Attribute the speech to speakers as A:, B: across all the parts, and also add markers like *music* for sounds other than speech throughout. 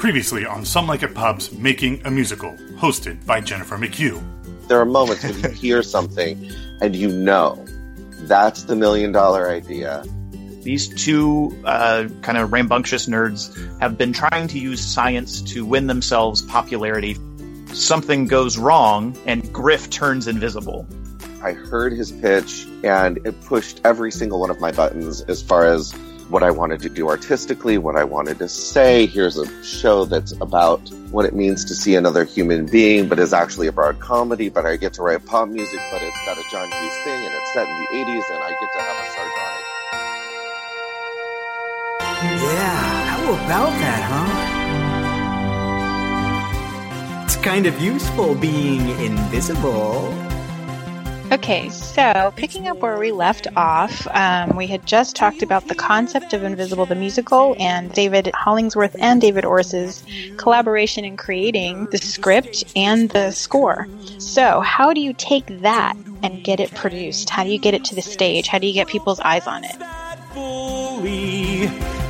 A: Previously on Some Like It Pub's Making a Musical, hosted by Jennifer McHugh.
B: There are moments when you *laughs* hear something and you know that's the million dollar idea.
C: These two uh, kind of rambunctious nerds have been trying to use science to win themselves popularity. Something goes wrong, and Griff turns invisible.
B: I heard his pitch, and it pushed every single one of my buttons as far as what I wanted to do artistically, what I wanted to say. Here's a show that's about what it means to see another human being, but is actually a broad comedy. But I get to write pop music, but it's got a John Hughes thing, and it's set in the 80s, and I get to have a sardonic.
D: Yeah, how about that, huh? It's kind of useful being invisible.
E: Okay, so picking up where we left off, um, we had just talked about the concept of Invisible the musical and David Hollingsworth and David Orse's collaboration in creating the script and the score. So, how do you take that and get it produced? How do you get it to the stage? How do you get people's eyes on it?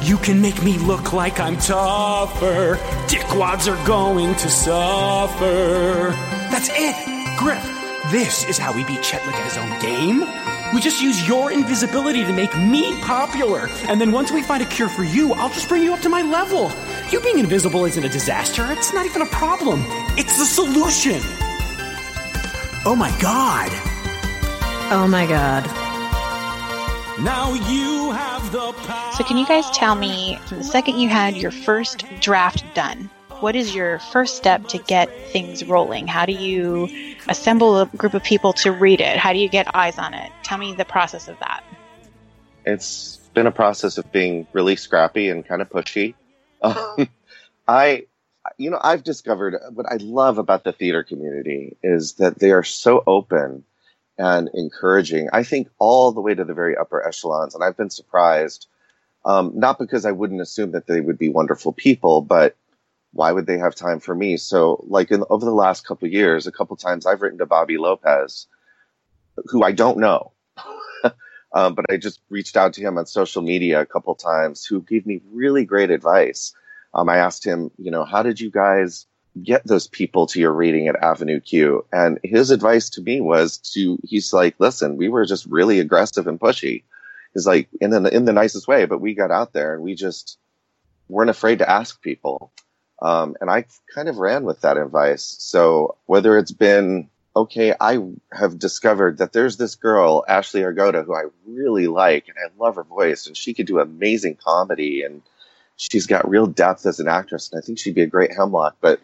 D: You can make me look like I'm tougher. Dickwads are going to suffer. That's it, Griff. This is how we beat Chetlik at his own game. We just use your invisibility to make me popular. And then once we find a cure for you, I'll just bring you up to my level. You being invisible isn't a disaster. It's not even a problem. It's the solution. Oh my god.
F: Oh my god.
D: Now you have the power.
E: So, can you guys tell me from the second you had your first draft done, what is your first step to get things rolling? How do you assemble a group of people to read it? How do you get eyes on it? Tell me the process of that.
B: It's been a process of being really scrappy and kind of pushy. *laughs* Um, I, you know, I've discovered what I love about the theater community is that they are so open and encouraging. I think all the way to the very upper echelons, and I've been surprised. Um, not because I wouldn't assume that they would be wonderful people, but why would they have time for me? So, like in, over the last couple years, a couple times I've written to Bobby Lopez, who I don't know, *laughs* um, but I just reached out to him on social media a couple times, who gave me really great advice. Um, I asked him, you know, how did you guys get those people to your reading at Avenue Q? And his advice to me was to, he's like, listen, we were just really aggressive and pushy. He's like, in the, in the nicest way, but we got out there and we just weren't afraid to ask people. Um, and I kind of ran with that advice. So whether it's been, okay, I have discovered that there's this girl, Ashley Argota, who I really like and I love her voice and she could do amazing comedy and she's got real depth as an actress. And I think she'd be a great Hemlock, but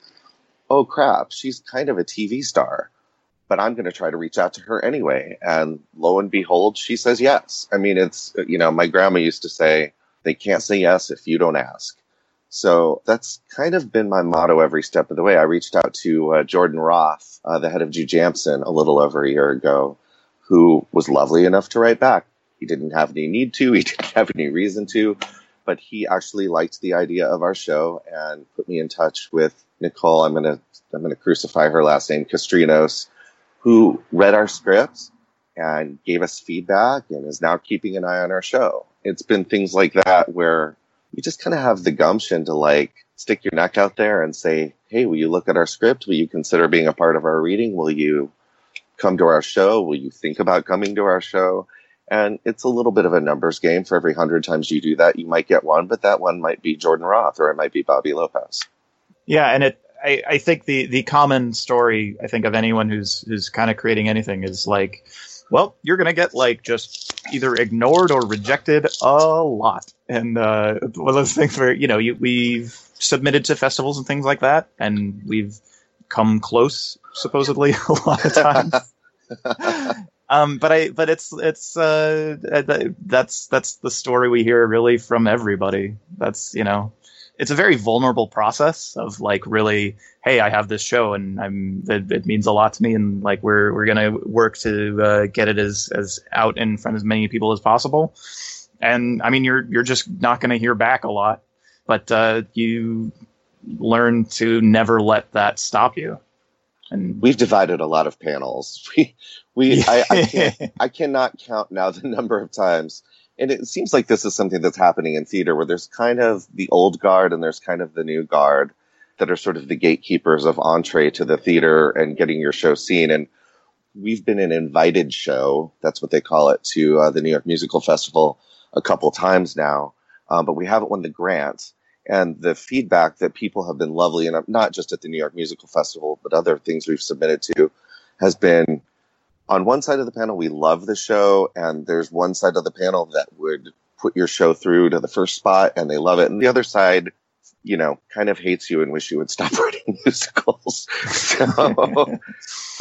B: oh crap, she's kind of a TV star. But I'm going to try to reach out to her anyway. And lo and behold, she says yes. I mean, it's, you know, my grandma used to say, they can't say yes if you don't ask. So that's kind of been my motto every step of the way. I reached out to uh, Jordan Roth, uh, the head of Jujamcyn, a little over a year ago, who was lovely enough to write back. He didn't have any need to, *laughs* he didn't have any reason to, but he actually liked the idea of our show and put me in touch with Nicole. I'm gonna I'm gonna crucify her last name, Kastrinos, who read our scripts and gave us feedback and is now keeping an eye on our show. It's been things like that where you just kind of have the gumption to like stick your neck out there and say, Hey, will you look at our script? Will you consider being a part of our reading? Will you come to our show? Will you think about coming to our show? And it's a little bit of a numbers game. For every hundred times you do that, you might get one, but that one might be Jordan Roth or it might be Bobby Lopez.
C: Yeah, and it I, I think the the common story I think of anyone who's who's kind of creating anything is like, well, you're gonna get like just either ignored or rejected a lot. And uh, one of those things where you know you, we've submitted to festivals and things like that, and we've come close supposedly *laughs* a lot of times. *laughs* um, but I but it's it's uh, that's that's the story we hear really from everybody. That's you know it's a very vulnerable process of like really hey i have this show and i'm it, it means a lot to me and like we're we're gonna work to uh, get it as as out in front of as many people as possible. And i mean you're you're just not gonna hear back a lot but uh, you learn to never let that stop you.
B: And we've divided a lot of panels. *laughs* We we I, I, can't, *laughs* I cannot count now the number of times and it seems like this is something that's happening in theater where there's kind of the old guard and there's kind of the new guard that are sort of the gatekeepers of entree to the theater and getting your show seen. And we've been an invited show, that's what they call it, to uh, the New York Musical Festival a couple times now, um, but we haven't won the grant. And the feedback that people have been lovely, and not just at the New York Musical Festival, but other things we've submitted to, has been on one side of the panel, we love the show, and there's one side of the panel that would put your show through to the first spot and they love it. And the other side, you know, kind of hates you and wish you would stop *laughs* writing musicals. So,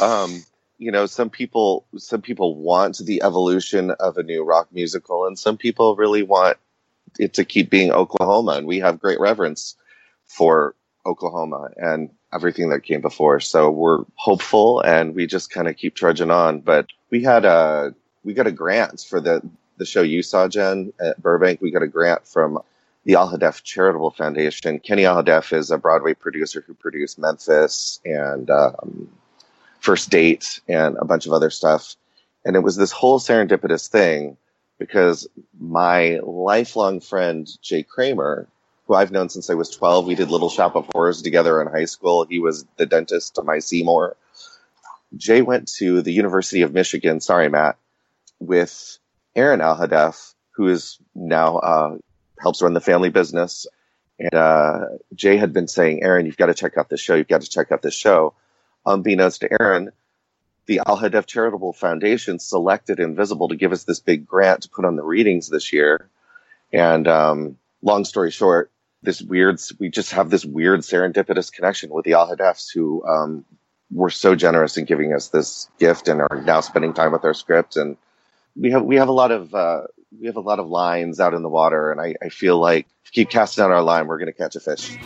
B: *laughs* um, you know, some people, some people want the evolution of a new rock musical and some people really want it to keep being Oklahoma. And we have great reverence for Oklahoma and everything that came before. So we're hopeful and we just kind of keep trudging on. But we had a, we got a grant for the, the show you saw, Jen, at Burbank. We got a grant from the Alhadeff Charitable Foundation. Kenny Alhadeff is a Broadway producer who produced Memphis and um, First Date and a bunch of other stuff. And it was this whole serendipitous thing because my lifelong friend, Jay Kramer, who I've known since I was 12. We did Little Shop of Horrors together in high school. He was the dentist to my Seymour. Jay went to the University of Michigan, sorry, Matt, with Aaron Alhadeff, who is now uh, helps run the family business. And uh, Jay had been saying, Aaron, you've got to check out this show. You've got to check out this show. Unbeknownst to Aaron, the Alhadeff Charitable Foundation selected Invisible to give us this big grant to put on the readings this year. And um, long story short, this weird, we just have this weird serendipitous connection with the Alhadeffs who um, were so generous in giving us this gift and are now spending time with our script. And we have we have a lot of uh, we have a lot of lines out in the water, and I, I feel like keep casting out our line, we're to catch a fish.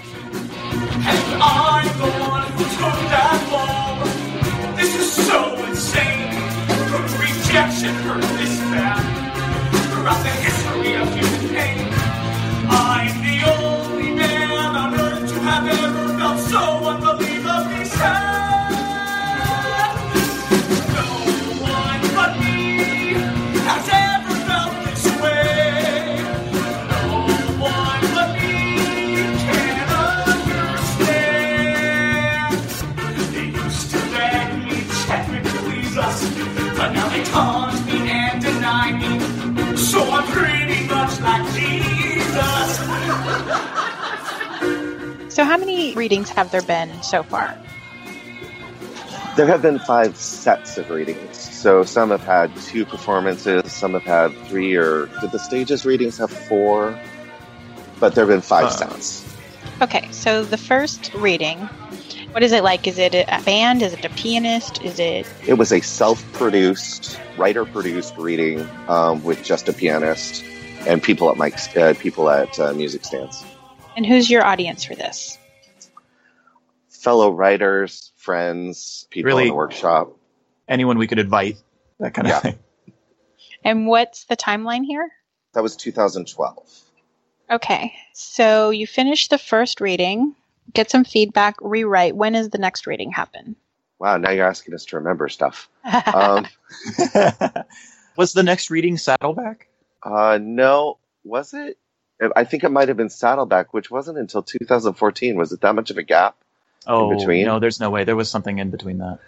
G: Rejection hurt this bad. Throughout the So
E: how many readings have there been so far?
B: There have been five sets of readings. So some have had two performances, some have had three, or did the stages readings have four? But there have been five
C: Uh.
B: sets.
E: Okay, so the first reading, what is it like? Is it a band? Is it a pianist? Is it.
B: It was a self-produced, writer-produced reading um, with just a pianist and people at mics, uh, people at uh, music stands,
E: And who's your audience for this?
B: fellow writers, friends, people
C: Really?
B: in the workshop.
C: Anyone we could invite, that kind of
B: Yeah.
C: thing.
E: And what's the timeline here?
B: That was 2012.
E: Okay, so you finish the first reading, get some feedback, rewrite. When does the next reading happen?
B: Wow, now you're asking us to remember stuff. *laughs* Um, *laughs*
C: Was the next reading Saddleback?
B: Uh, no, was it? I think it might have been Saddleback, which wasn't until 2014. Was it that much of a gap?
C: Oh,
B: between?
C: no, there's no way. There was something in between that.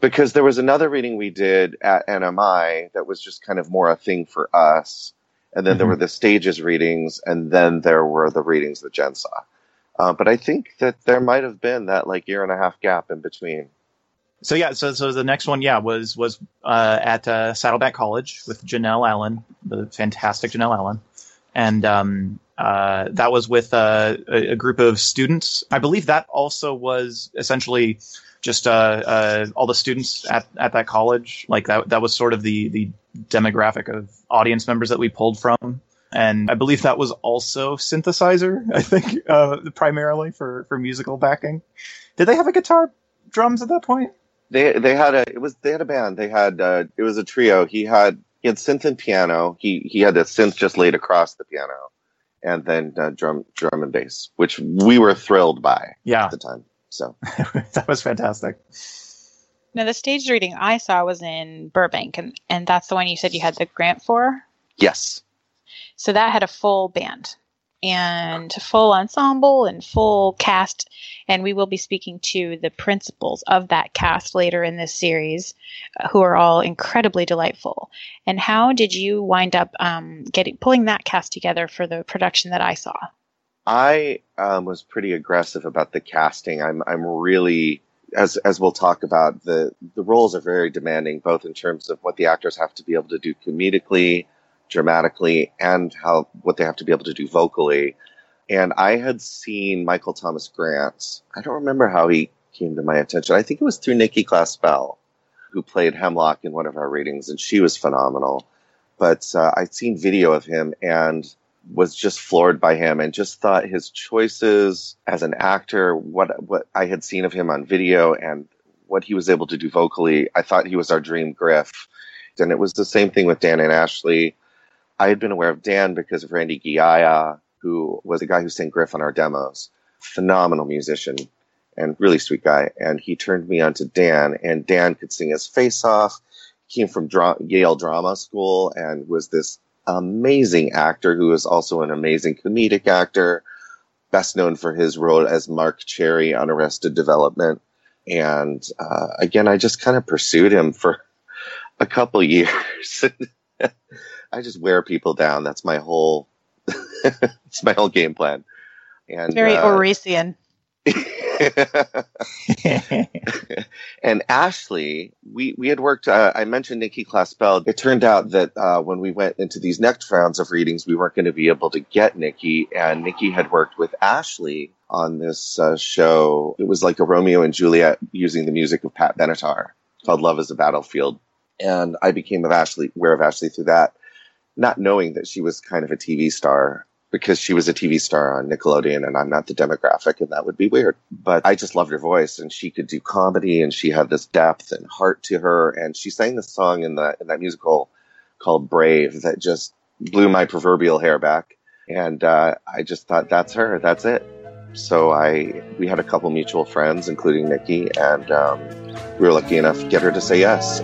B: Because there was another reading we did at NMI that was just kind of more a thing for us. And then there
C: Mhm.
B: were the stages readings, and then there were the readings that Jen saw. Uh, but I think that there might have been that like year and a half gap in between.
C: So yeah, so so the next one, yeah, was was uh, at uh, Saddleback College with Janelle Allen, the fantastic Janelle Allen, and um, uh, that was with uh, a, a group of students. I believe that also was essentially just uh, uh, all the students at, at that college. Like that that was sort of the the demographic of audience members that we pulled from. And I believe that was also synthesizer. *laughs* I think uh, primarily for, for musical backing. Did they have a guitar, drums at that point?
B: They they had a it was they had a band. They had it was a trio. He had he had synth and piano. He he had a synth just laid across the piano, and then uh, drum drum and bass, which we were thrilled by
C: Yeah,
B: at the time. So *laughs*
C: that was fantastic.
E: Now, the stage reading I saw was in Burbank, and, and that's the one you said you had the grant for.
B: yes,
E: So that had a full band and full ensemble and full cast. And we will be speaking to the principals of that cast later in this series, uh, who are all incredibly delightful. And how did you wind up um, getting pulling that cast together for the production that I saw?
B: I um, was pretty aggressive about the casting. I'm I'm really as as we'll talk about the the roles are very demanding, both in terms of what the actors have to be able to do comedically, dramatically, and how what they have to be able to do vocally. And I had seen Michael Thomas Grant. I don't remember how he came to my attention. I think it was through Nikki Glaspell, who played Hemlock in one of our readings, and she was phenomenal. But uh, I'd seen video of him and was just floored by him and just thought his choices as an actor, what what I had seen of him on video and what he was able to do vocally, I thought he was our dream Griff. And it was the same thing with Dan and Ashley. I had been aware of Dan because of Randy Giaya, who was the guy who sang Griff on our demos. Phenomenal musician and really sweet guy. And he turned me on to Dan, and Dan could sing his face off. He came from dra- Yale Drama School and was this amazing actor who is also an amazing comedic actor, best known for his role as Mark Cherry on Arrested Development. And uh, again, I just kind of pursued him for *laughs* a couple years. *laughs* I just wear people down. That's my whole. *laughs* it's my whole game plan. And
E: Very
B: uh,
E: Orisian. *laughs*
B: and Ashley, we, we had worked, uh, I mentioned Nikki Glaspell. It turned out that uh, when we went into these next rounds of readings, we weren't going to be able to get Nikki. And Nikki had worked with Ashley on this uh, show. It was like a Romeo and Juliet using the music of Pat Benatar called Love is a Battlefield. And I became of Ashley, aware of Ashley through that, not knowing that she was kind of a TV star because she was a TV star on Nickelodeon and I'm not the demographic and that would be weird. But I just loved her voice and she could do comedy and she had this depth and heart to her. And she sang this song in the in that musical called Brave that just blew my proverbial hair back. And uh, I just thought that's her, that's it. So I we had a couple mutual friends, including Nikki, and um, we were lucky enough to get her to say yes.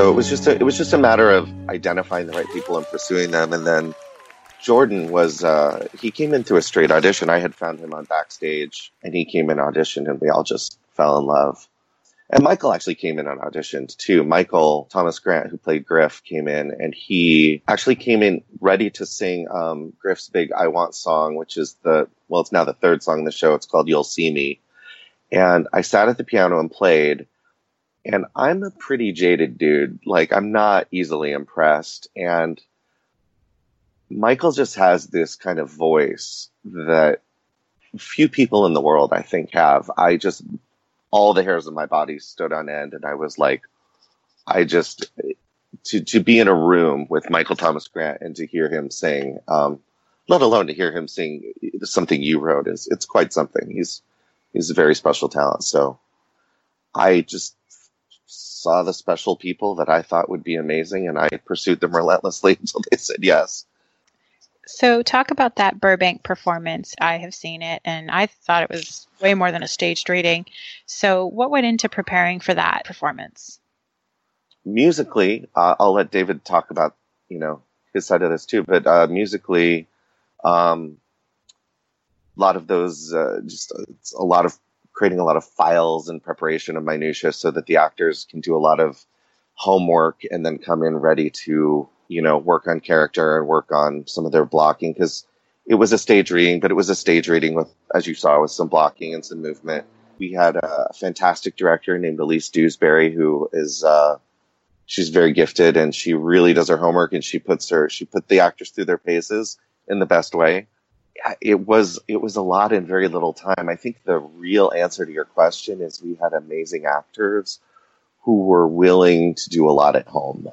B: So it was just a, it was just a matter of identifying the right people and pursuing them. And then Jordan was uh, he came in through a straight audition. I had found him on backstage, and he came in auditioned, and we all just fell in love. And Michael actually came in and auditioned too. Michael Thomas Grant, who played Griff, came in, and he actually came in ready to sing um, Griff's big "I Want" song, which is the well, it's now the third song in the show. It's called "You'll See Me." And I sat at the piano and played, and I'm a pretty jaded dude. Like I'm not easily impressed. And Michael just has this kind of voice that few people in the world I think have. I just all the hairs on my body stood on end and I was like I just to to be in a room with Michael Thomas Grant and to hear him sing, um, let alone to hear him sing something you wrote is it's quite something. He's he's a very special talent. So I just saw the special people that I thought would be amazing, and I pursued them relentlessly *laughs* until they said yes.
E: So, talk about that Burbank performance. I have seen it, and I thought it was way more than a staged reading. So, what went into preparing for that performance?
B: Musically, uh, I'll let David talk about you know his side of this too, but uh, musically, um, a lot of those uh, just a lot of creating a lot of files and preparation of minutia so that the actors can do a lot of homework and then come in ready to you know work on character and work on some of their blocking because it was a stage reading, but it was a stage reading with, as you saw, with some blocking and some movement. We had a fantastic director named Elise Dewsbury, who is uh, she's very gifted and she really does her homework and she puts her she put the actors through their paces in the best way. It was it was a lot in very little time. I think the real answer to your question is we had amazing actors who were willing to do a lot at home.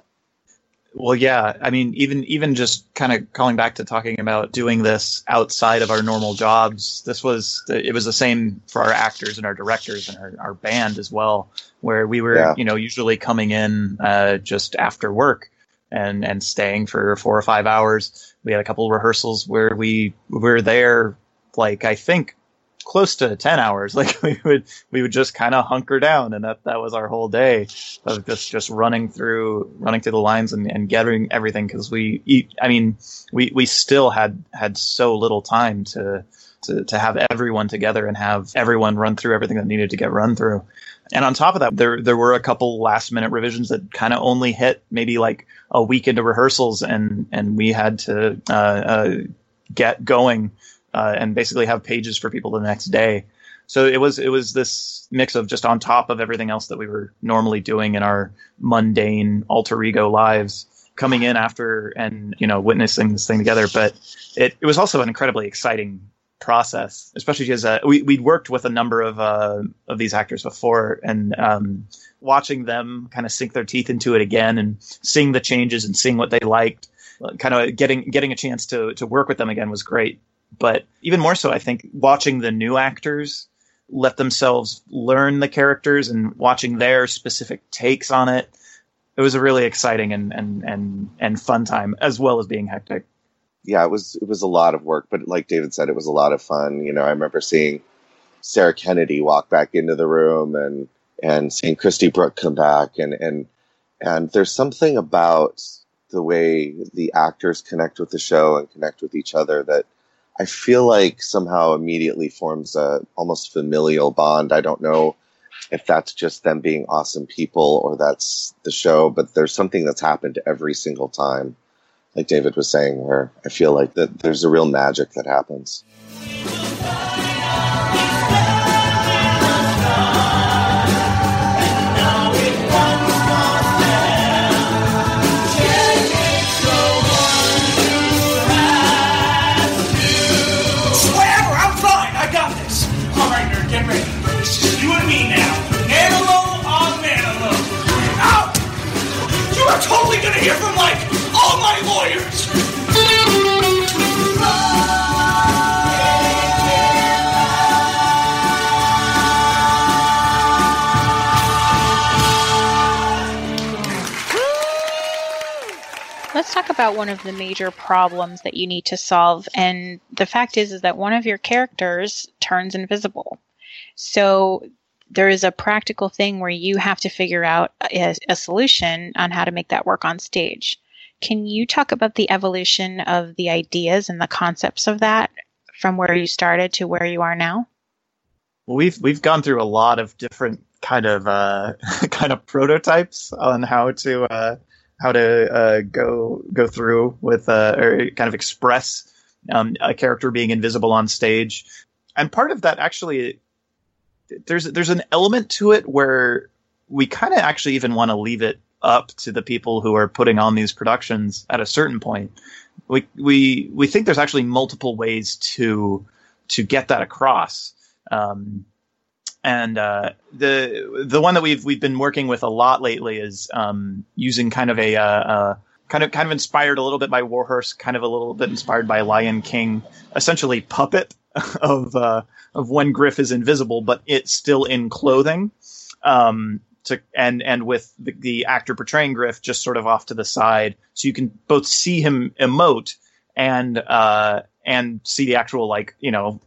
C: Well, yeah. I mean, even even just kind of calling back to talking about doing this outside of our normal jobs. This was the, it was the same for our actors and our directors and our, our band as well, where we were
B: Yeah.
C: you know usually coming in uh, just after work and and staying for four or five hours. We had a couple rehearsals where we were there like I think close to 10 hours *laughs* like we would we would just kind of hunker down and that that was our whole day of just just running through running through the lines and, and getting everything because we eat i mean we we still had had so little time to to to have everyone together and have everyone run through everything that needed to get run through and on top of that there there were a couple last minute revisions that kind of only hit maybe like a week into rehearsals and and we had to uh, uh, get going uh, and basically have pages for people the next day. So it was it was this mix of just on top of everything else that we were normally doing in our mundane alter ego lives, coming in after and you know witnessing this thing together. But it, it was also an incredibly exciting process, especially because uh, we we'd worked with a number of uh, of these actors before, and um, watching them kind of sink their teeth into it again and seeing the changes and seeing what they liked, kind of getting getting a chance to to work with them again was great but even more so, I think watching the new actors let themselves learn the characters and watching their specific takes on it. It was a really exciting and, and, and, and fun time as well as being hectic.
B: Yeah, it was it was a lot of work, but like David said, it was a lot of fun. You know, I remember seeing Sarah Kennedy walk back into the room and and seeing Christy Brooke come back and and and there's something about the way the actors connect with the show and connect with each other that I feel like somehow immediately forms a almost familial bond. I don't know if that's just them being awesome people or that's the show, but there's something that's happened every single time like David was saying, where I feel like that there's a real magic that happens.
G: Whatever, I'm fine. I got this. All right, nerd, get ready. It's just you and me now. Manilow on Manilow. Ow! You are totally gonna hear from, like, all my lawyers.
E: Let's talk about one of the major problems that you need to solve. And the fact is, is that one of your characters turns invisible. So there is a practical thing where you have to figure out a, a solution on how to make that work on stage. Can you talk about the evolution of the ideas and the concepts of that from where you started to where you are now?
C: Well, we've we've gone through a lot of different kind of uh, *laughs* kind of prototypes on how to uh, how to uh, go go through with uh, or kind of express um, a character being invisible on stage, and part of that actually there's there's an element to it where we kind of actually even want to leave it up to the people who are putting on these productions at a certain point. We we we think there's actually multiple ways to to get that across. Um, and uh, the the one that we've we've been working with a lot lately is um, using kind of a uh, uh, kind of kind of inspired a little bit by Warhorse, kind of a little bit inspired by Lion King, essentially puppet *laughs* of uh, of when Griff is invisible, but it's still in clothing. Um, to and and with the, the actor portraying Griff just sort of off to the side, so you can both see him emote and uh, and see the actual like you know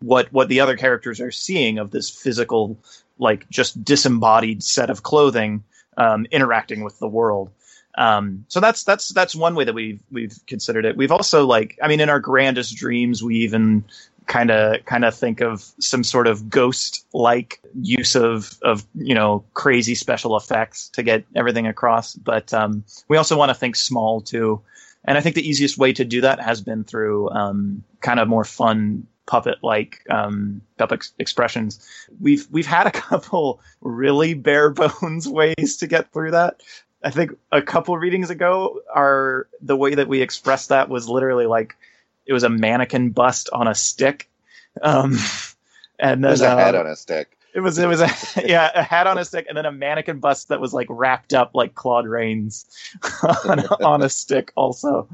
C: what what the other characters are seeing of this physical like just disembodied set of clothing um, interacting with the world. Um, so that's that's that's one way that we've we've considered it. We've also like I mean in our grandest dreams we even kind of kind of think of some sort of ghost like use of of you know crazy special effects to get everything across. But um, we also want to think small too. And i think the easiest way to do that has been through um, kind of more fun puppet like um, puppet expressions. We've we've had a *laughs* couple really bare bones *laughs* ways to get through that. I think a couple readings ago our the way that we expressed that was literally like it was a mannequin bust on a stick. Um, *laughs* and then
B: There's a head
C: um,
B: on a stick.
C: it was it was a *laughs* yeah a hat on a stick and then a mannequin bust that was like wrapped up like Claude Rains *laughs* on, on a stick also.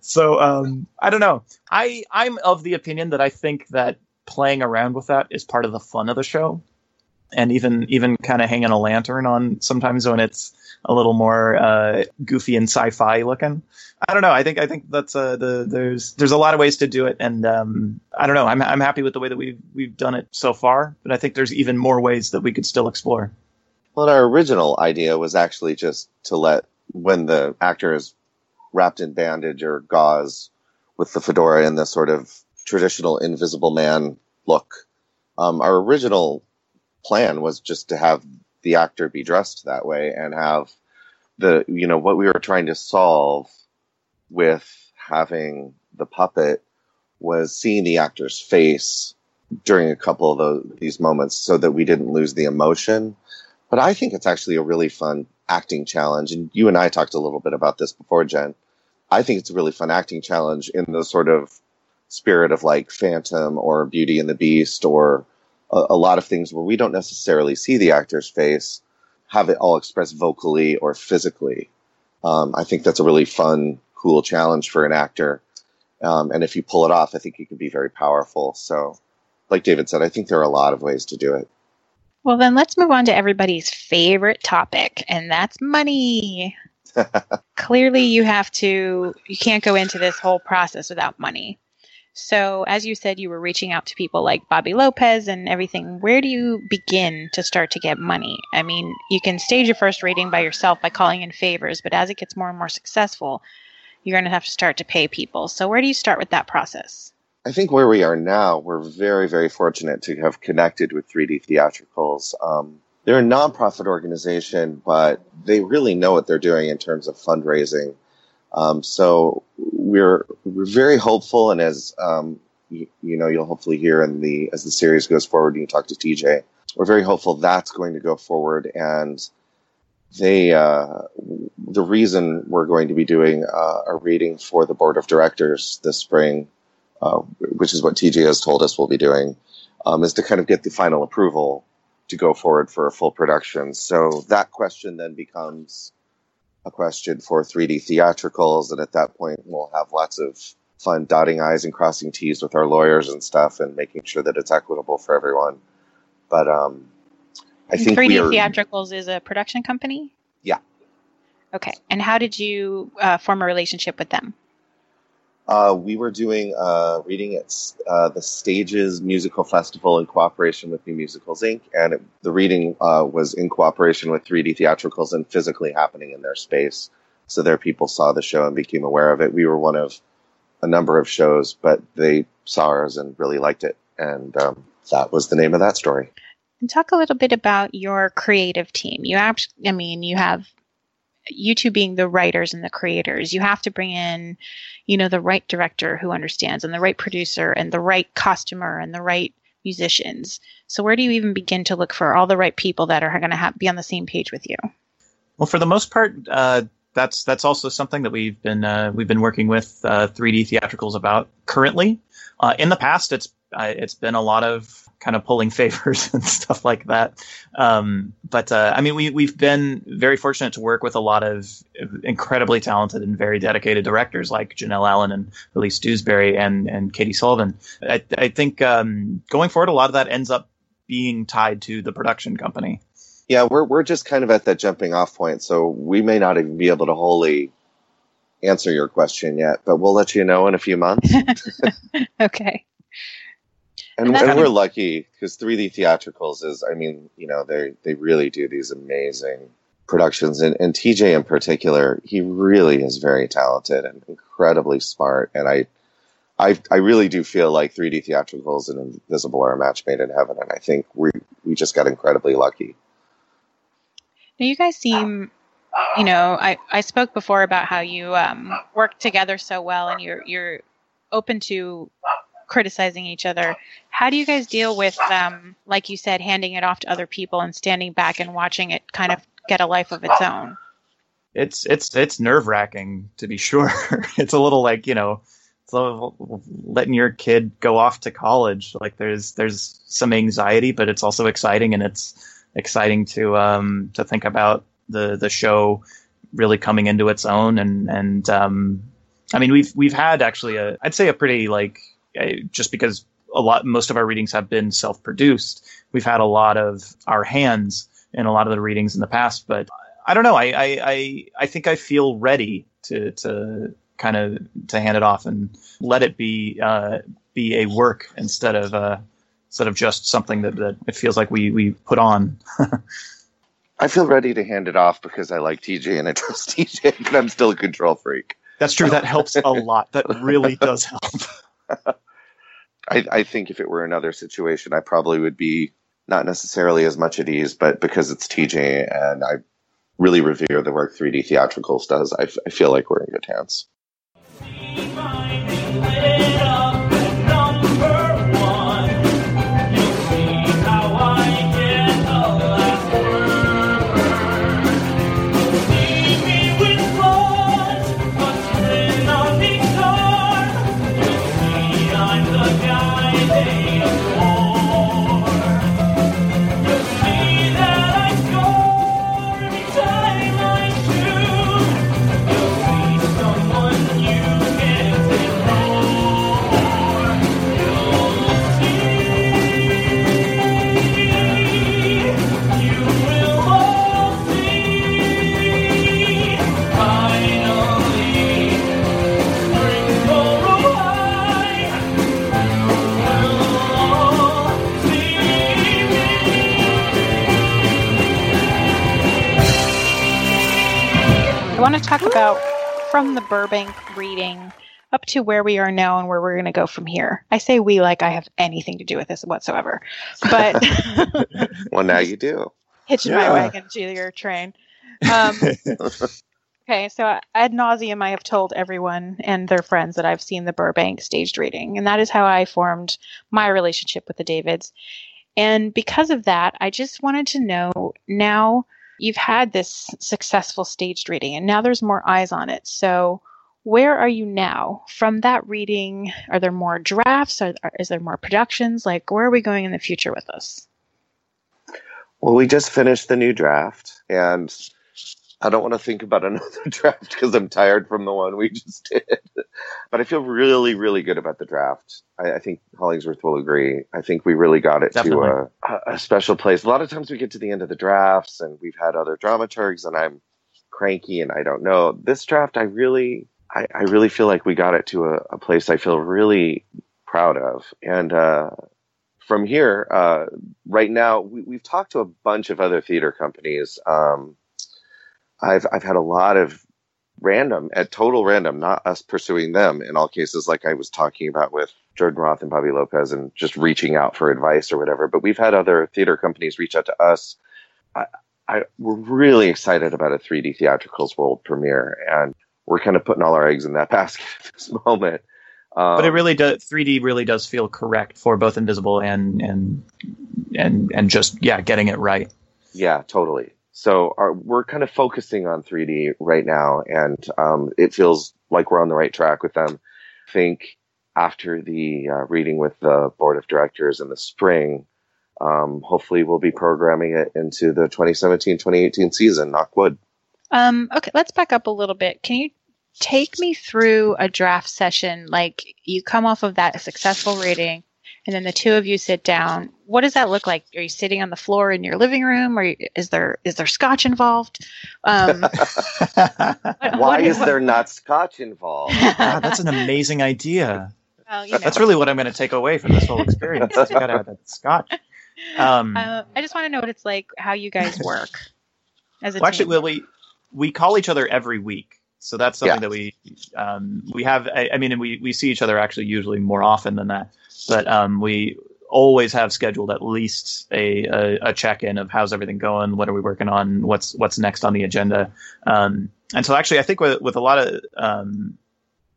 C: So um, I don't know. I I'm of the opinion that I think that playing around with that is part of the fun of the show, and even even kind of hanging a lantern on sometimes when it's a little more uh, goofy and sci-fi looking. I don't know. I think I think that's uh, the there's there's a lot of ways to do it, and um, I don't know. I'm I'm happy with the way that we've we've done it so far, but I think there's even more ways that we could still explore.
B: Well, our original idea was actually just to let when the actor is wrapped in bandage or gauze with the fedora and the sort of traditional Invisible Man look. Um, our original plan was just to have the actor be dressed that way and have the you know what we were trying to solve with having the puppet was seeing the actor's face during a couple of those, these moments so that we didn't lose the emotion. But I think it's actually a really fun acting challenge. And you and I talked a little bit about this before, Jen. I think it's a really fun acting challenge in the sort of spirit of like Phantom or Beauty and the Beast or a, a lot of things where we don't necessarily see the actor's face, have it all expressed vocally or physically. Um, I think that's a really fun, cool challenge for an actor. Um, and if you pull it off, I think it can be very powerful. So, like David said, I think there are a lot of ways to do it.
E: Well, then let's move on to everybody's favorite topic, and that's money. *laughs* Clearly, you have to, you can't go into this whole process without money. So, as you said, you were reaching out to people like Bobby Lopez and everything. Where do you begin to start to get money? I mean, you can stage your first rating by yourself by calling in favors, but as it gets more and more successful, you're going to have to start to pay people. So, where do you start with that process?
B: I think where we are now, we're very, very fortunate to have connected with 3D Theatricals. Um, they're a nonprofit organization, but they really know what they're doing in terms of fundraising. Um, so we're we're very hopeful, and as um, you, you know, you'll hopefully hear in the as the series goes forward, and you talk to TJ, we're very hopeful that's going to go forward, and they uh, the reason we're going to be doing uh, a reading for the board of directors this spring uh, which is what TJ has told us we'll be doing, um, is to kind of get the final approval to go forward for a full production. So that question then becomes a question for 3D theatricals, and at that point we'll have lots of fun dotting I's and crossing T's with our lawyers and stuff, and making sure that it's equitable for everyone. But um, I think
E: 3D
B: we are,
E: Theatricals is a production company?
B: Yeah.
E: Okay. And how did you uh, form a relationship with them?
B: Uh, we were doing uh, reading at uh, the Stages Musical Festival in cooperation with New Musicals Inc. And it, the reading uh, was in cooperation with 3D Theatricals and physically happening in their space. So their people saw the show and became aware of it. We were one of a number of shows, but they saw ours and really liked it. And um, that was the name of that story.
E: And talk a little bit about your creative team. You actually, I mean, you have you two being the writers and the creators. You have to bring in, you know, the right director who understands, and the right producer, and the right costumer, and the right musicians. So where do you even begin to look for all the right people that are going to ha- be on the same page with you?
C: Well, for the most part, uh, that's that's also something that we've been uh, we've been working with uh, 3D theatricals about currently. Uh, in the past, it's uh, it's been a lot of kind of pulling *laughs* favors and stuff like that. Um, but uh, I mean, we we've been very fortunate to work with a lot of incredibly talented and very dedicated directors like Janelle Allen and Elise Dewsbury and and Katie Sullivan. I, I think um, going forward, a lot of that ends up being tied to the production company.
B: Yeah, we're we're just kind of at that jumping off point, so we may not even be able to wholly answer your question yet, but we'll let you know in a few months. *laughs*
E: okay.
B: And, And we're lucky because 3D Theatricals is, I mean, you know, they they really do these amazing productions, and, and TJ in particular, he really is very talented and incredibly smart. And I I I really do feel like 3D theatricals and Invisible are a match made in heaven, and I think we we just got incredibly lucky.
E: Now, you guys seem, you know, I, I spoke before about how you um, work together so well and you're you're open to criticizing each other. How do you guys deal with, um, like you said, handing it off to other people and standing back and watching it kind of get a life of its own?
C: It's it's it's nerve wracking to be sure. *laughs* it's a little like you know, it's a letting your kid go off to college. Like there's there's some anxiety, but it's also exciting, and it's exciting to um to think about the the show really coming into its own. And and um I mean we've we've had actually a I'd say a pretty like just because a lot most of our readings have been self produced we've had a lot of our hands in a lot of the readings in the past. But I don't know. I I I, I think I feel ready to to kind of to hand it off and let it be uh be a work instead of uh instead of just something that, that it feels like we we put on *laughs*
B: I feel ready to hand it off because I like TJ and I trust *laughs* TJ, but I'm still a control freak.
C: That's true. That helps a lot. That really does help. *laughs*
B: I, I think if it were another situation, I probably would be not necessarily as much at ease, but because it's TJ and I really revere the work 3D Theatricals does, I, f- I feel like we're in good hands.
E: Want to talk about from the Burbank reading up to where we are now and where we're going to go from here. I say we like I have anything to do with this whatsoever, but *laughs*
B: Well, now you do.
E: hitching my wagon to your train. Um, *laughs* okay, so ad nauseum, I have told everyone and their friends that I've seen the Burbank staged reading, and that is how I formed my relationship with the Davids. And because of that, I just wanted to know now you've had this successful staged reading, and now there's more eyes on it. So, where are you now from that reading? Are there more drafts? Are, are, is there more productions? Like, where are we going in the future with this?
B: Well, we just finished the new draft, and I don't want to think about *laughs* another draft because I'm tired from the one we just did. But I feel really, really good about the draft. I, I think Hollingsworth will agree. I think we really got it
C: Definitely.
B: to a, a special place. A lot of times we get to the end of the drafts, and we've had other dramaturgs, and I'm cranky and I don't know. This draft, I really, I, I really feel like we got it to a, a place I feel really proud of. And uh, from here, uh, right now, we, we've talked to a bunch of other theater companies. Um, I've I've had a lot of random, at total random, not us pursuing them in all cases, like I was talking about with Jordan Roth and Bobby Lopez, and just reaching out for advice or whatever. But we've had other theater companies reach out to us. I, I we're really excited about a 3D theatricals world premiere, and we're kind of putting all our eggs in that *laughs* basket at this moment. Um,
C: but it really does 3D really does feel correct for both Invisible and and and and just yeah, getting it right.
B: Yeah, totally. So our, we're kind of focusing on 3D right now, and um, it feels like we're on the right track with them. I think after the uh, reading with the board of directors in the spring, um, hopefully we'll be programming it into the 2017-2018 season. Knock wood.
E: Um, okay, let's back up a little bit. Can you take me through a draft session? Like you come off of that successful reading, and then the two of you sit down. What does that look like? Are you sitting on the floor in your living room, or is there is there scotch involved? Um, *laughs* what-
B: Why
E: what-
B: is there not scotch involved?
C: God, *laughs* that's an amazing idea.
E: Well, you know.
C: That's really what I'm going to take away from this whole experience. is You got to have that scotch. Um, *laughs*
E: Uh, I just want to know what it's like, how you guys work as a
C: well, actually,
E: team.
C: well, we we call each other every week. So that's something
B: Yeah.
C: that we um, we have. I, I mean, we we see each other actually usually more often than that, but um, we always have scheduled at least a, a, a check in of how's everything going, what are we working on, what's what's next on the agenda, um, and so actually I think with with a lot of um,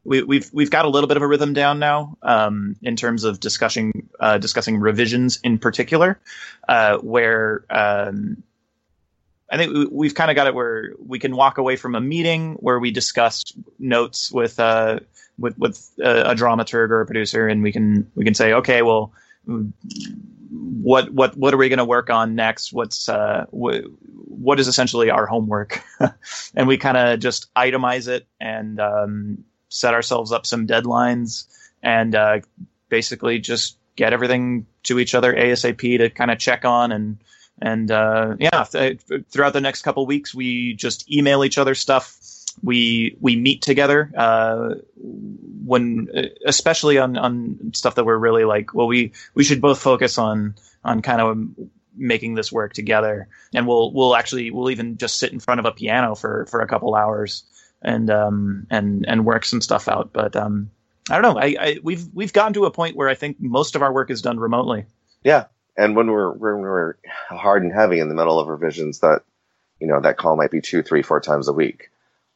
C: we, we've we've got a little bit of a rhythm down now um, in terms of discussing uh, discussing revisions in particular, uh, where um, I think we- we've kind of got it where we can walk away from a meeting where we discuss notes with uh, with with a, a dramaturg or a producer, and we can we can say, okay, well, what what what are we going to work on next? What's uh, wh- what is essentially our homework, *laughs* and we kind of just itemize it and um, set ourselves up some deadlines and uh, basically just get everything to each other ASAP to kind of check on and and uh, yeah, th- throughout the next couple weeks, we just email each other stuff. We we meet together uh, when, especially on on stuff that we're really like. Well, we we should both focus on on kind of making this work together, and we'll we'll actually we'll even just sit in front of a piano for for a couple hours and um and and work some stuff out. But um, I don't know. I, I we've we've gotten to a point where I think most of our work is done remotely.
B: Yeah, and when we're when we're hard and heavy in the middle of revisions, that you know that call might be two, three, four times a week.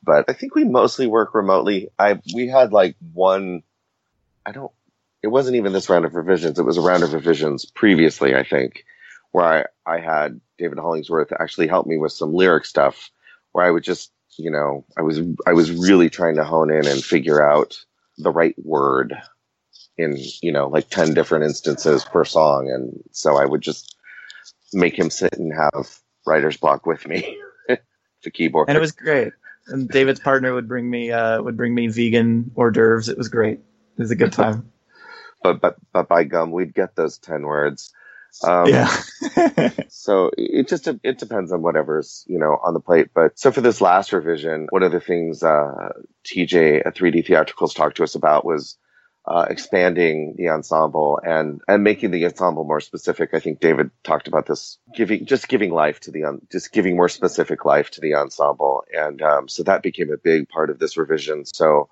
B: But I think we mostly work remotely. I we had like one. I don't. It wasn't even this round of revisions. It was a round of revisions previously, I think, where I I had David Hollingsworth actually help me with some lyric stuff, where I would just you know I was I was really trying to hone in and figure out the right word in you know like 10 different instances per song and so i would just make him sit and have writer's block with me *laughs* the keyboard
C: and it was great. And David's partner would bring me uh, would bring me vegan hors d'oeuvres. It was great. It was a good time. *laughs*
B: but but but by gum we'd get those 10 words um,
C: yeah. *laughs*
B: so it just it depends on whatever's you know on the plate but so for this last revision one of the things uh, tj at 3d theatricals talked to us about was uh, expanding the ensemble and and making the ensemble more specific. I think david talked about this giving just giving life to the un, just giving more specific life to the ensemble. And um, so that became a big part of this revision. So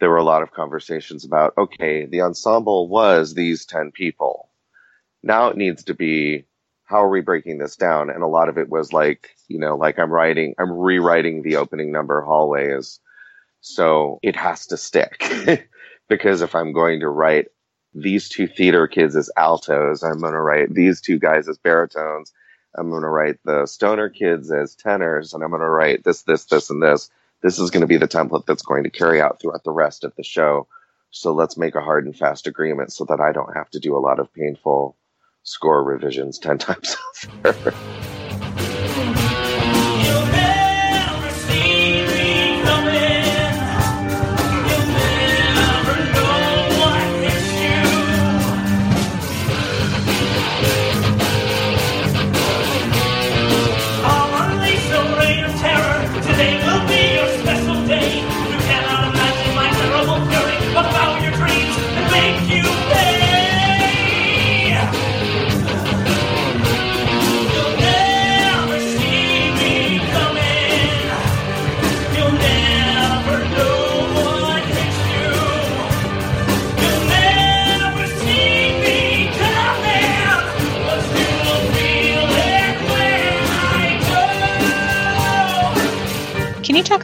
B: there were a lot of conversations about okay the ensemble was these 10 people. Now it needs to be how are we breaking this down? And a lot of it was like, you know, like I'm writing, I'm rewriting the opening number hallways. So it has to stick *laughs* because if I'm going to write these two theater kids as altos, I'm going to write these two guys as baritones. I'm going to write the stoner kids as tenors and I'm going to write this, this, this, and this. This is going to be the template that's going to carry out throughout the rest of the show. So let's make a hard and fast agreement so that I don't have to do a lot of painful score revisions 10 *laughs* times over.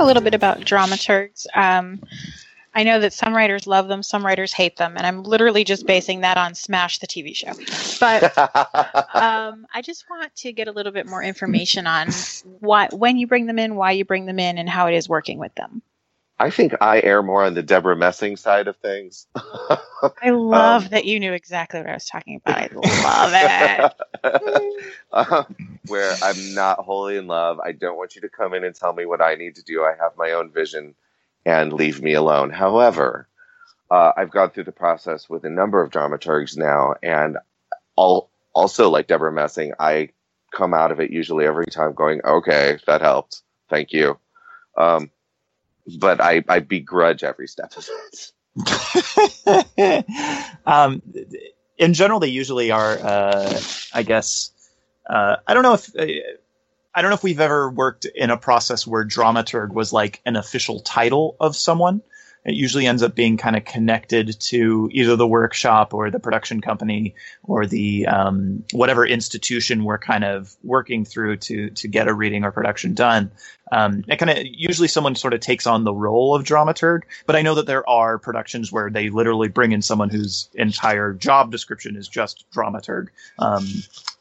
G: A
E: little bit about dramaturgs? Um, I know that some writers love them, some writers hate them, and I'm literally just basing that on Smash, the TV show. But *laughs* um, I just want to get a little bit more information on why, when you bring them in, why you bring them in, and how it is working with them.
B: I think I err more on the Debra Messing side of things. *laughs*
E: I love that you knew exactly what I was talking about. I love it. *laughs*
B: um, where I'm not wholly in love. I don't want you to come in and tell me what I need to do. I have my own vision and leave me alone. However, uh, I've gone through the process with a number of dramaturgs now, and all, also like Debra Messing, I come out of it usually every time going, okay, that helped. Thank you. Um, but I, I begrudge every step of it. *laughs*
C: um, in general, they usually are. Uh, I guess uh, I don't know if uh, I don't know if we've ever worked in a process where dramaturg was like an official title of someone. It usually ends up being kind of connected to either the workshop or the production company or the um, whatever institution we're kind of working through to to get a reading or production done. Um, it kind of usually someone sort of takes on the role of dramaturg, but I know that there are productions where they literally bring in someone whose entire job description is just dramaturg. Um,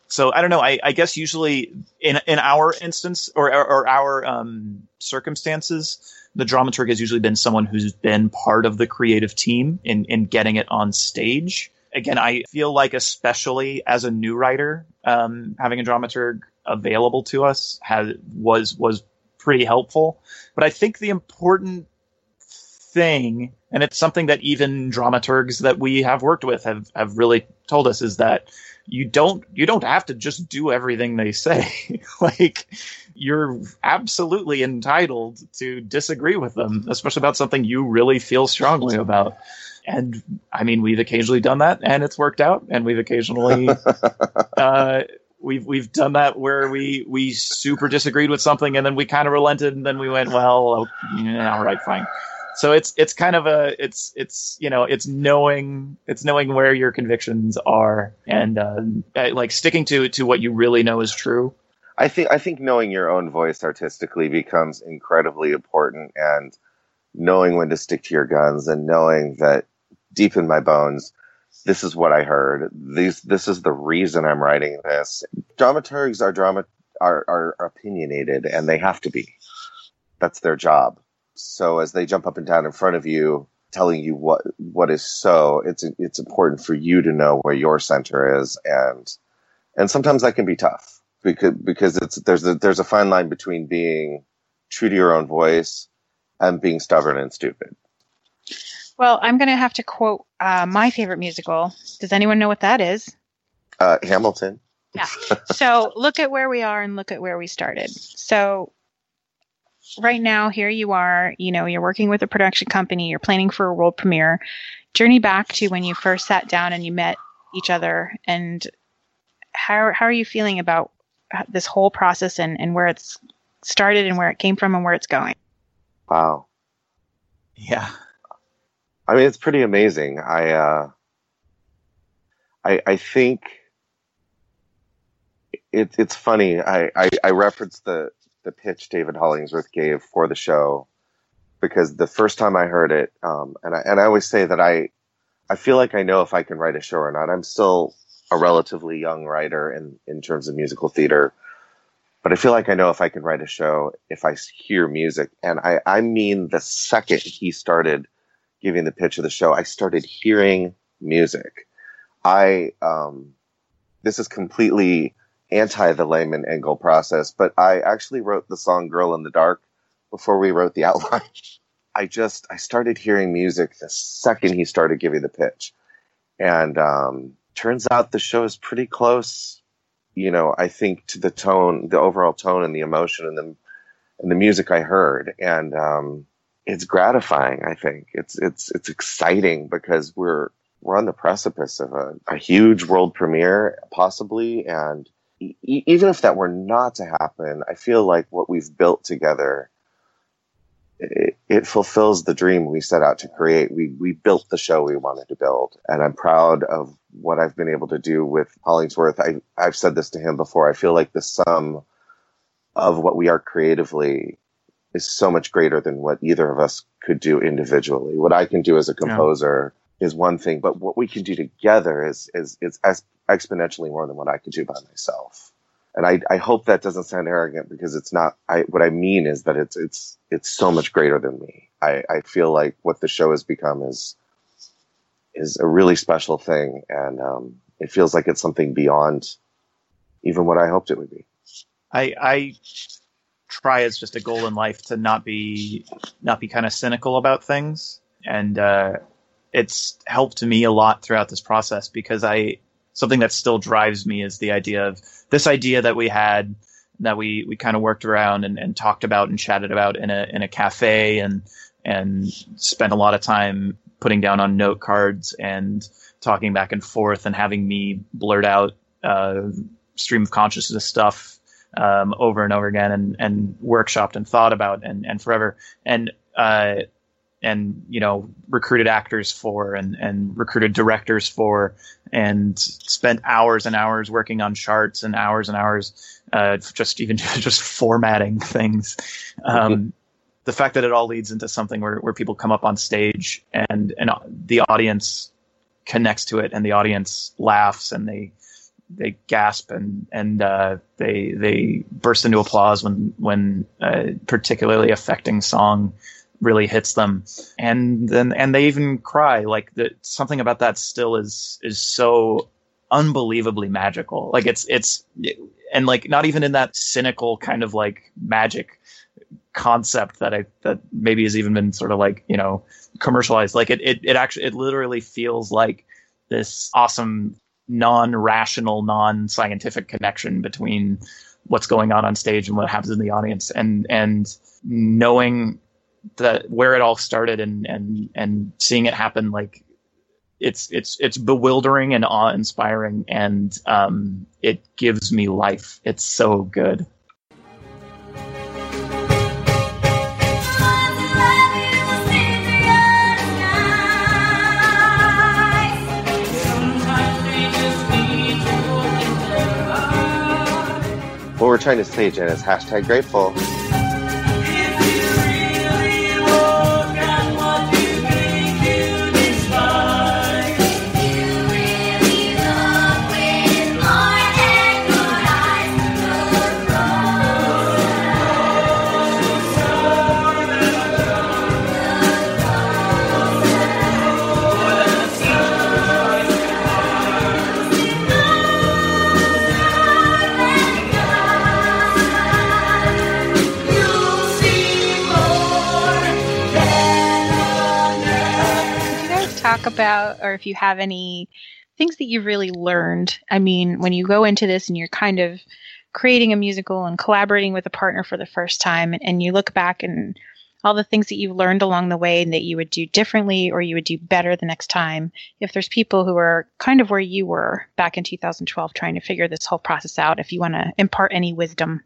C: so I don't know. I, I, guess usually in in our instance or or, or our um, circumstances, the dramaturg has usually been someone who's been part of the creative team in in getting it on stage. Again, I feel like especially as a new writer, um, having a dramaturg available to us has was was pretty helpful. But I think the important thing, and it's something that even dramaturgs that we have worked with have have really told us, is that you don't you don't have to just do everything they say. *laughs* like you're absolutely entitled to disagree with them, especially about something you really feel strongly about. And I mean, we've occasionally done that, and it's worked out. And we've occasionally *laughs* uh, we've we've done that where we we super disagreed with something, and then we kind of relented, and then we went, well, okay, all right, fine. So it's it's kind of a it's it's you know it's knowing it's knowing where your convictions are and uh, like sticking to to what you really know is true
B: I think I think knowing your own voice artistically becomes incredibly important, and knowing when to stick to your guns, and knowing that deep in my bones, this is what I heard. These this is the reason I'm writing this. Dramaturgs are drama are, are opinionated, and they have to be. That's their job. So as they jump up and down in front of you, telling you what what is so, it's it's important for you to know where your center is, and and sometimes that can be tough because because it's there's a there's a fine line between being true to your own voice and being stubborn and stupid.
E: Well, I'm going to have to quote uh, my favorite musical. Does anyone know what that is?
B: Uh, Hamilton.
E: Yeah. so look at where we are and look at where we started. So right now, here you are. You know, you're working with a production company. You're planning for a world premiere. Journey back to when you first sat down and you met each other, and how how are you feeling about this whole process and, and where it's started and where it came from and where it's going.
B: Wow.
C: Yeah.
B: I mean, it's pretty amazing. I, uh, I, I think it, it's funny. I, I, I referenced the, the pitch David Hollingsworth gave for the show because the first time I heard it, um, and I, and I always say that I, I feel like I know if I can write a show or not. I'm still a relatively young writer in, in terms of musical theater. But I feel like I know if I can write a show, if I hear music. And I, I mean, the second he started giving the pitch of the show, I started hearing music. I, um, this is completely anti the Lehman Engel process, but I actually wrote the song Girl in the Dark before we wrote the *laughs* outline. I just, I started hearing music the second he started giving the pitch. And, um, turns out the show is pretty close. You know, I think to the tone, the overall tone, and the emotion, and the and the music I heard, and um, it's gratifying. I think it's it's it's exciting because we're we're on the precipice of a, a huge world premiere, possibly, and even if that were not to happen, I feel like what we've built together it, it, fulfills the dream we set out to create. We we built the show we wanted to build, and I'm proud of what I've been able to do with Hollingsworth. I I've said this to him before. I feel like the sum of what we are creatively is so much greater than what either of us could do individually. What I can do as a composer yeah. Is one thing, but what we can do together is is is exponentially more than what I could do by myself and I, I hope that doesn't sound arrogant because it's not. I what I mean is that it's it's it's so much greater than me. I, I feel like what the show has become is is a really special thing, and um, it feels like it's something beyond even what I hoped it would be.
C: I I try as just a goal in life to not be not be kind of cynical about things, and uh, it's helped me a lot throughout this process because I something that still drives me is the idea of this idea that we had that we, we kind of worked around and, and talked about and chatted about in a in a cafe and and spent a lot of time putting down on note cards and talking back and forth and having me blurt out uh, stream of consciousness stuff um, over and over again and, and workshopped and thought about and, and forever. And, uh, and you know recruited actors for and and recruited directors for and spent hours and hours working on charts and hours and hours uh, just even *laughs* just formatting things. Um, the fact that it all leads into something where, where people come up on stage and and the audience connects to it and the audience laughs and they they gasp and and uh, they they burst into applause when when a particularly affecting song really hits them. And then and they even cry like the, something about that still is is so unbelievably magical. Like it's it's and like not even in that cynical kind of like magic concept that I that maybe has even been sort of like you know commercialized. Like it it, it actually it literally feels like this awesome non-rational non-scientific connection between what's going on on stage and what happens in the audience. And and knowing that where it all started and and and seeing it happen like it's it's it's bewildering and awe inspiring and um, it gives me life it's so good
B: What we're trying to say, Jen, is hashtag grateful.
E: About, or if you have any things that you've really learned? I mean, when you go into this and you're kind of creating a musical and collaborating with a partner for the first time, and you look back and all the things that you've learned along the way and that you would do differently or you would do better the next time. If there's people who are kind of where you were back in 2012 trying to figure this whole process out, if you want to impart any wisdom.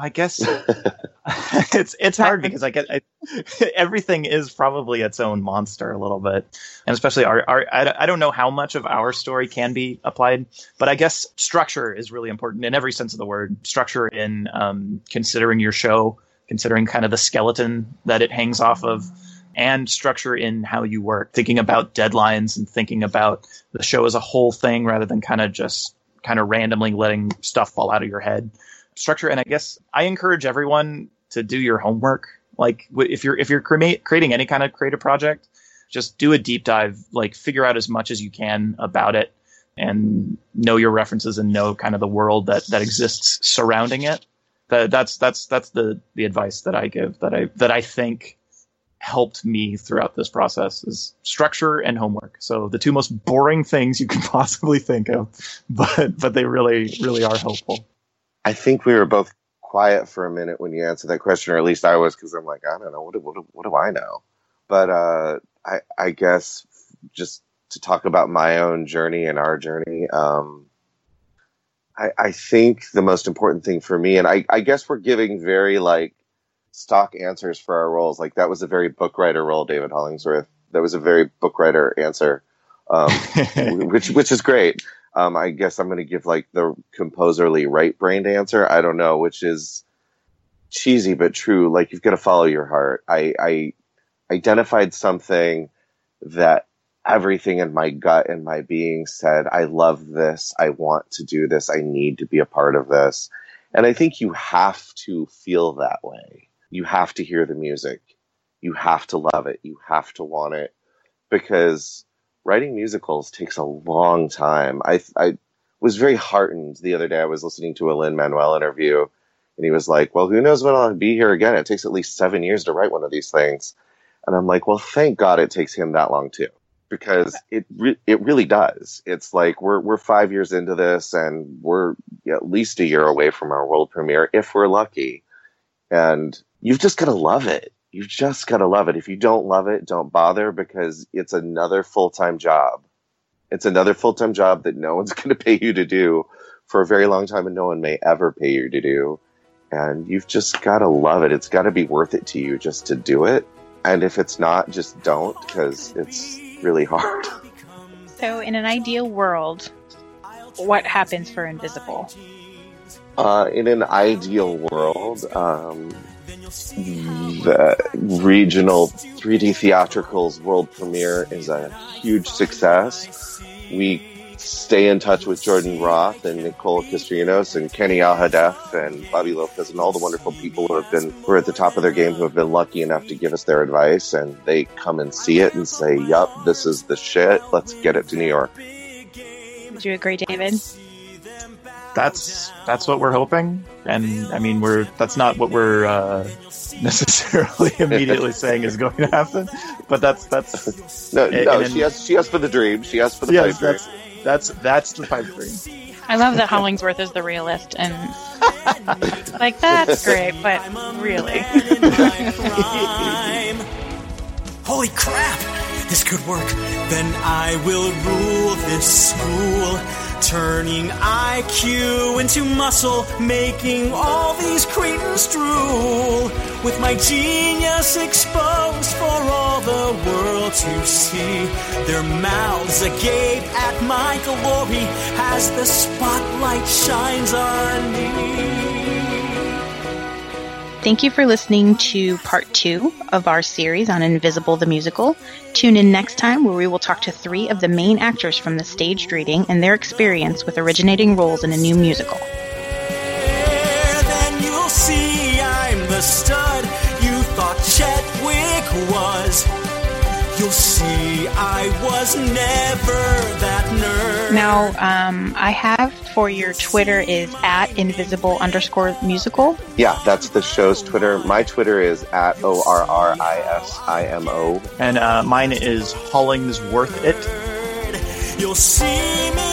C: I guess *laughs* it's it's hard because I get I, *laughs* everything is probably its own monster a little bit, and especially our, our I, I don't know how much of our story can be applied, but I guess structure is really important in every sense of the word. Structure in um, considering your show, considering kind of the skeleton that it hangs off of, and structure in how you work, thinking about deadlines and thinking about the show as a whole thing rather than kind of just kind of randomly letting stuff fall out of your head structure. And i guess i encourage everyone to do your homework. Like if you're if you're crema- creating any kind of creative project just do a deep dive like figure out as much as you can about it and know your references and know kind of the world that that exists surrounding it. That, that's that's that's the the advice that i give that i that i think helped me throughout this process is structure and homework. So the two most boring things you can *laughs* possibly think of but but they really really are helpful
B: I think we were both quiet for a minute when you answered that question, or at least I was, because I'm like, I don't know, what do, what do, what do I know? But uh, I, I guess just to talk about my own journey and our journey, um, I, I think the most important thing for me, and I, I guess we're giving very like stock answers for our roles. Like that was a very book writer role, David Hollingsworth. That was a very book writer answer, um, *laughs* which which is great. Um, I guess I'm going to give like the composerly right brained answer. I don't know, which is cheesy but true. Like you've got to follow your heart. I, I identified something that everything in my gut and my being said, I love this. I want to do this. I need to be a part of this. And I think you have to feel that way. You have to hear the music. You have to love it. You have to want it because writing musicals takes a long time. I, I was very heartened the other day. I was listening to a Lin Manuel interview, and he was like, "Well, who knows when I'll be here again? It takes at least seven years to write one of these things." And I'm like, "Well, thank God it takes him that long too, because it re- it really does. It's like we're we're five years into this, and we're at least a year away from our world premiere if we're lucky, and you've just got to love it." You just gotta love it. If you don't love it, don't bother because it's another full time job. It's another full time job that no *laughs* one's gonna pay you to do for a very long time and no one may ever pay you to do. And you've just got to love it. It's got to be worth it to you just to do it. And if it's not, just don't because it's really hard. *laughs*
E: So, in an ideal world, what happens for Invisible?
B: Uh, in an ideal world, um, the regional 3D theatricals world premiere is a huge success. We stay in touch with Jordan Roth and Nicole Kastrinos and Kenny Alhadeff and Bobby Lopez and all the wonderful people who have been who are at the top of their game who have been lucky enough to give us their advice and they come and see it and say, "Yup, this is the shit. Let's get it to New York."
E: Would you agree, David?
C: That's that's what we're hoping, and I mean we're that's not what we're uh, *laughs* necessarily *laughs* immediately saying is going to happen, but that's that's *laughs*
B: No,
C: And-
B: no,
C: and-
B: she asked she asked for the dream. She asked for the
C: yes,
B: pipe dream.
C: that's that's that's the pipe dream.
E: I love that Hollingsworth is the realist, and like that's great, but really,
D: crime. Holy crap! This could work. Then I will rule this school, turning IQ into muscle, making all these cretins drool. With my genius exposed for all the world to see, their mouths agape at my glory as the spotlight shines on me.
E: Thank you for listening to part two of our series on Invisible the Musical. Tune in next time where we will talk to three of the main actors from the staged reading and their experience with originating roles in a new musical.
D: then you'll see I'm the stud you thought Chetwick was. You'll see I was never that nerd.
E: Now, um, I have for your Twitter is at invisible underscore musical.
B: Yeah, that's the show's Twitter. My Twitter is at O R R I S I M O.
C: And uh, mine is Hollingsworth it.
D: You'll see me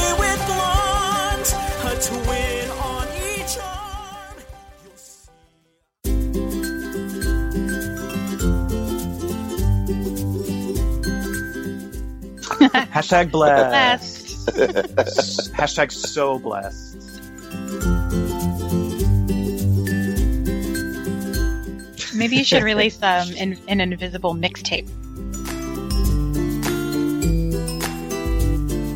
C: Hashtag blessed.
E: Blessed.
C: Hashtag so blessed.
E: Maybe you should release um, in, an invisible mixtape.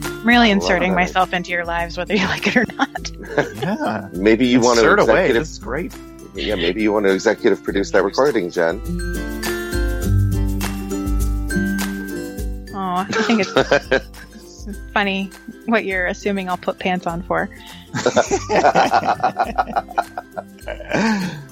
E: I'm really inserting myself into your lives, whether you like it or not. *laughs*
C: Yeah.
B: Maybe you want to
C: Insert away.
B: executive.
C: This is great.
B: Yeah, maybe you want to executive produce that recording, Jen.
E: I think it's *laughs* funny what you're assuming I'll put pants on for. *laughs*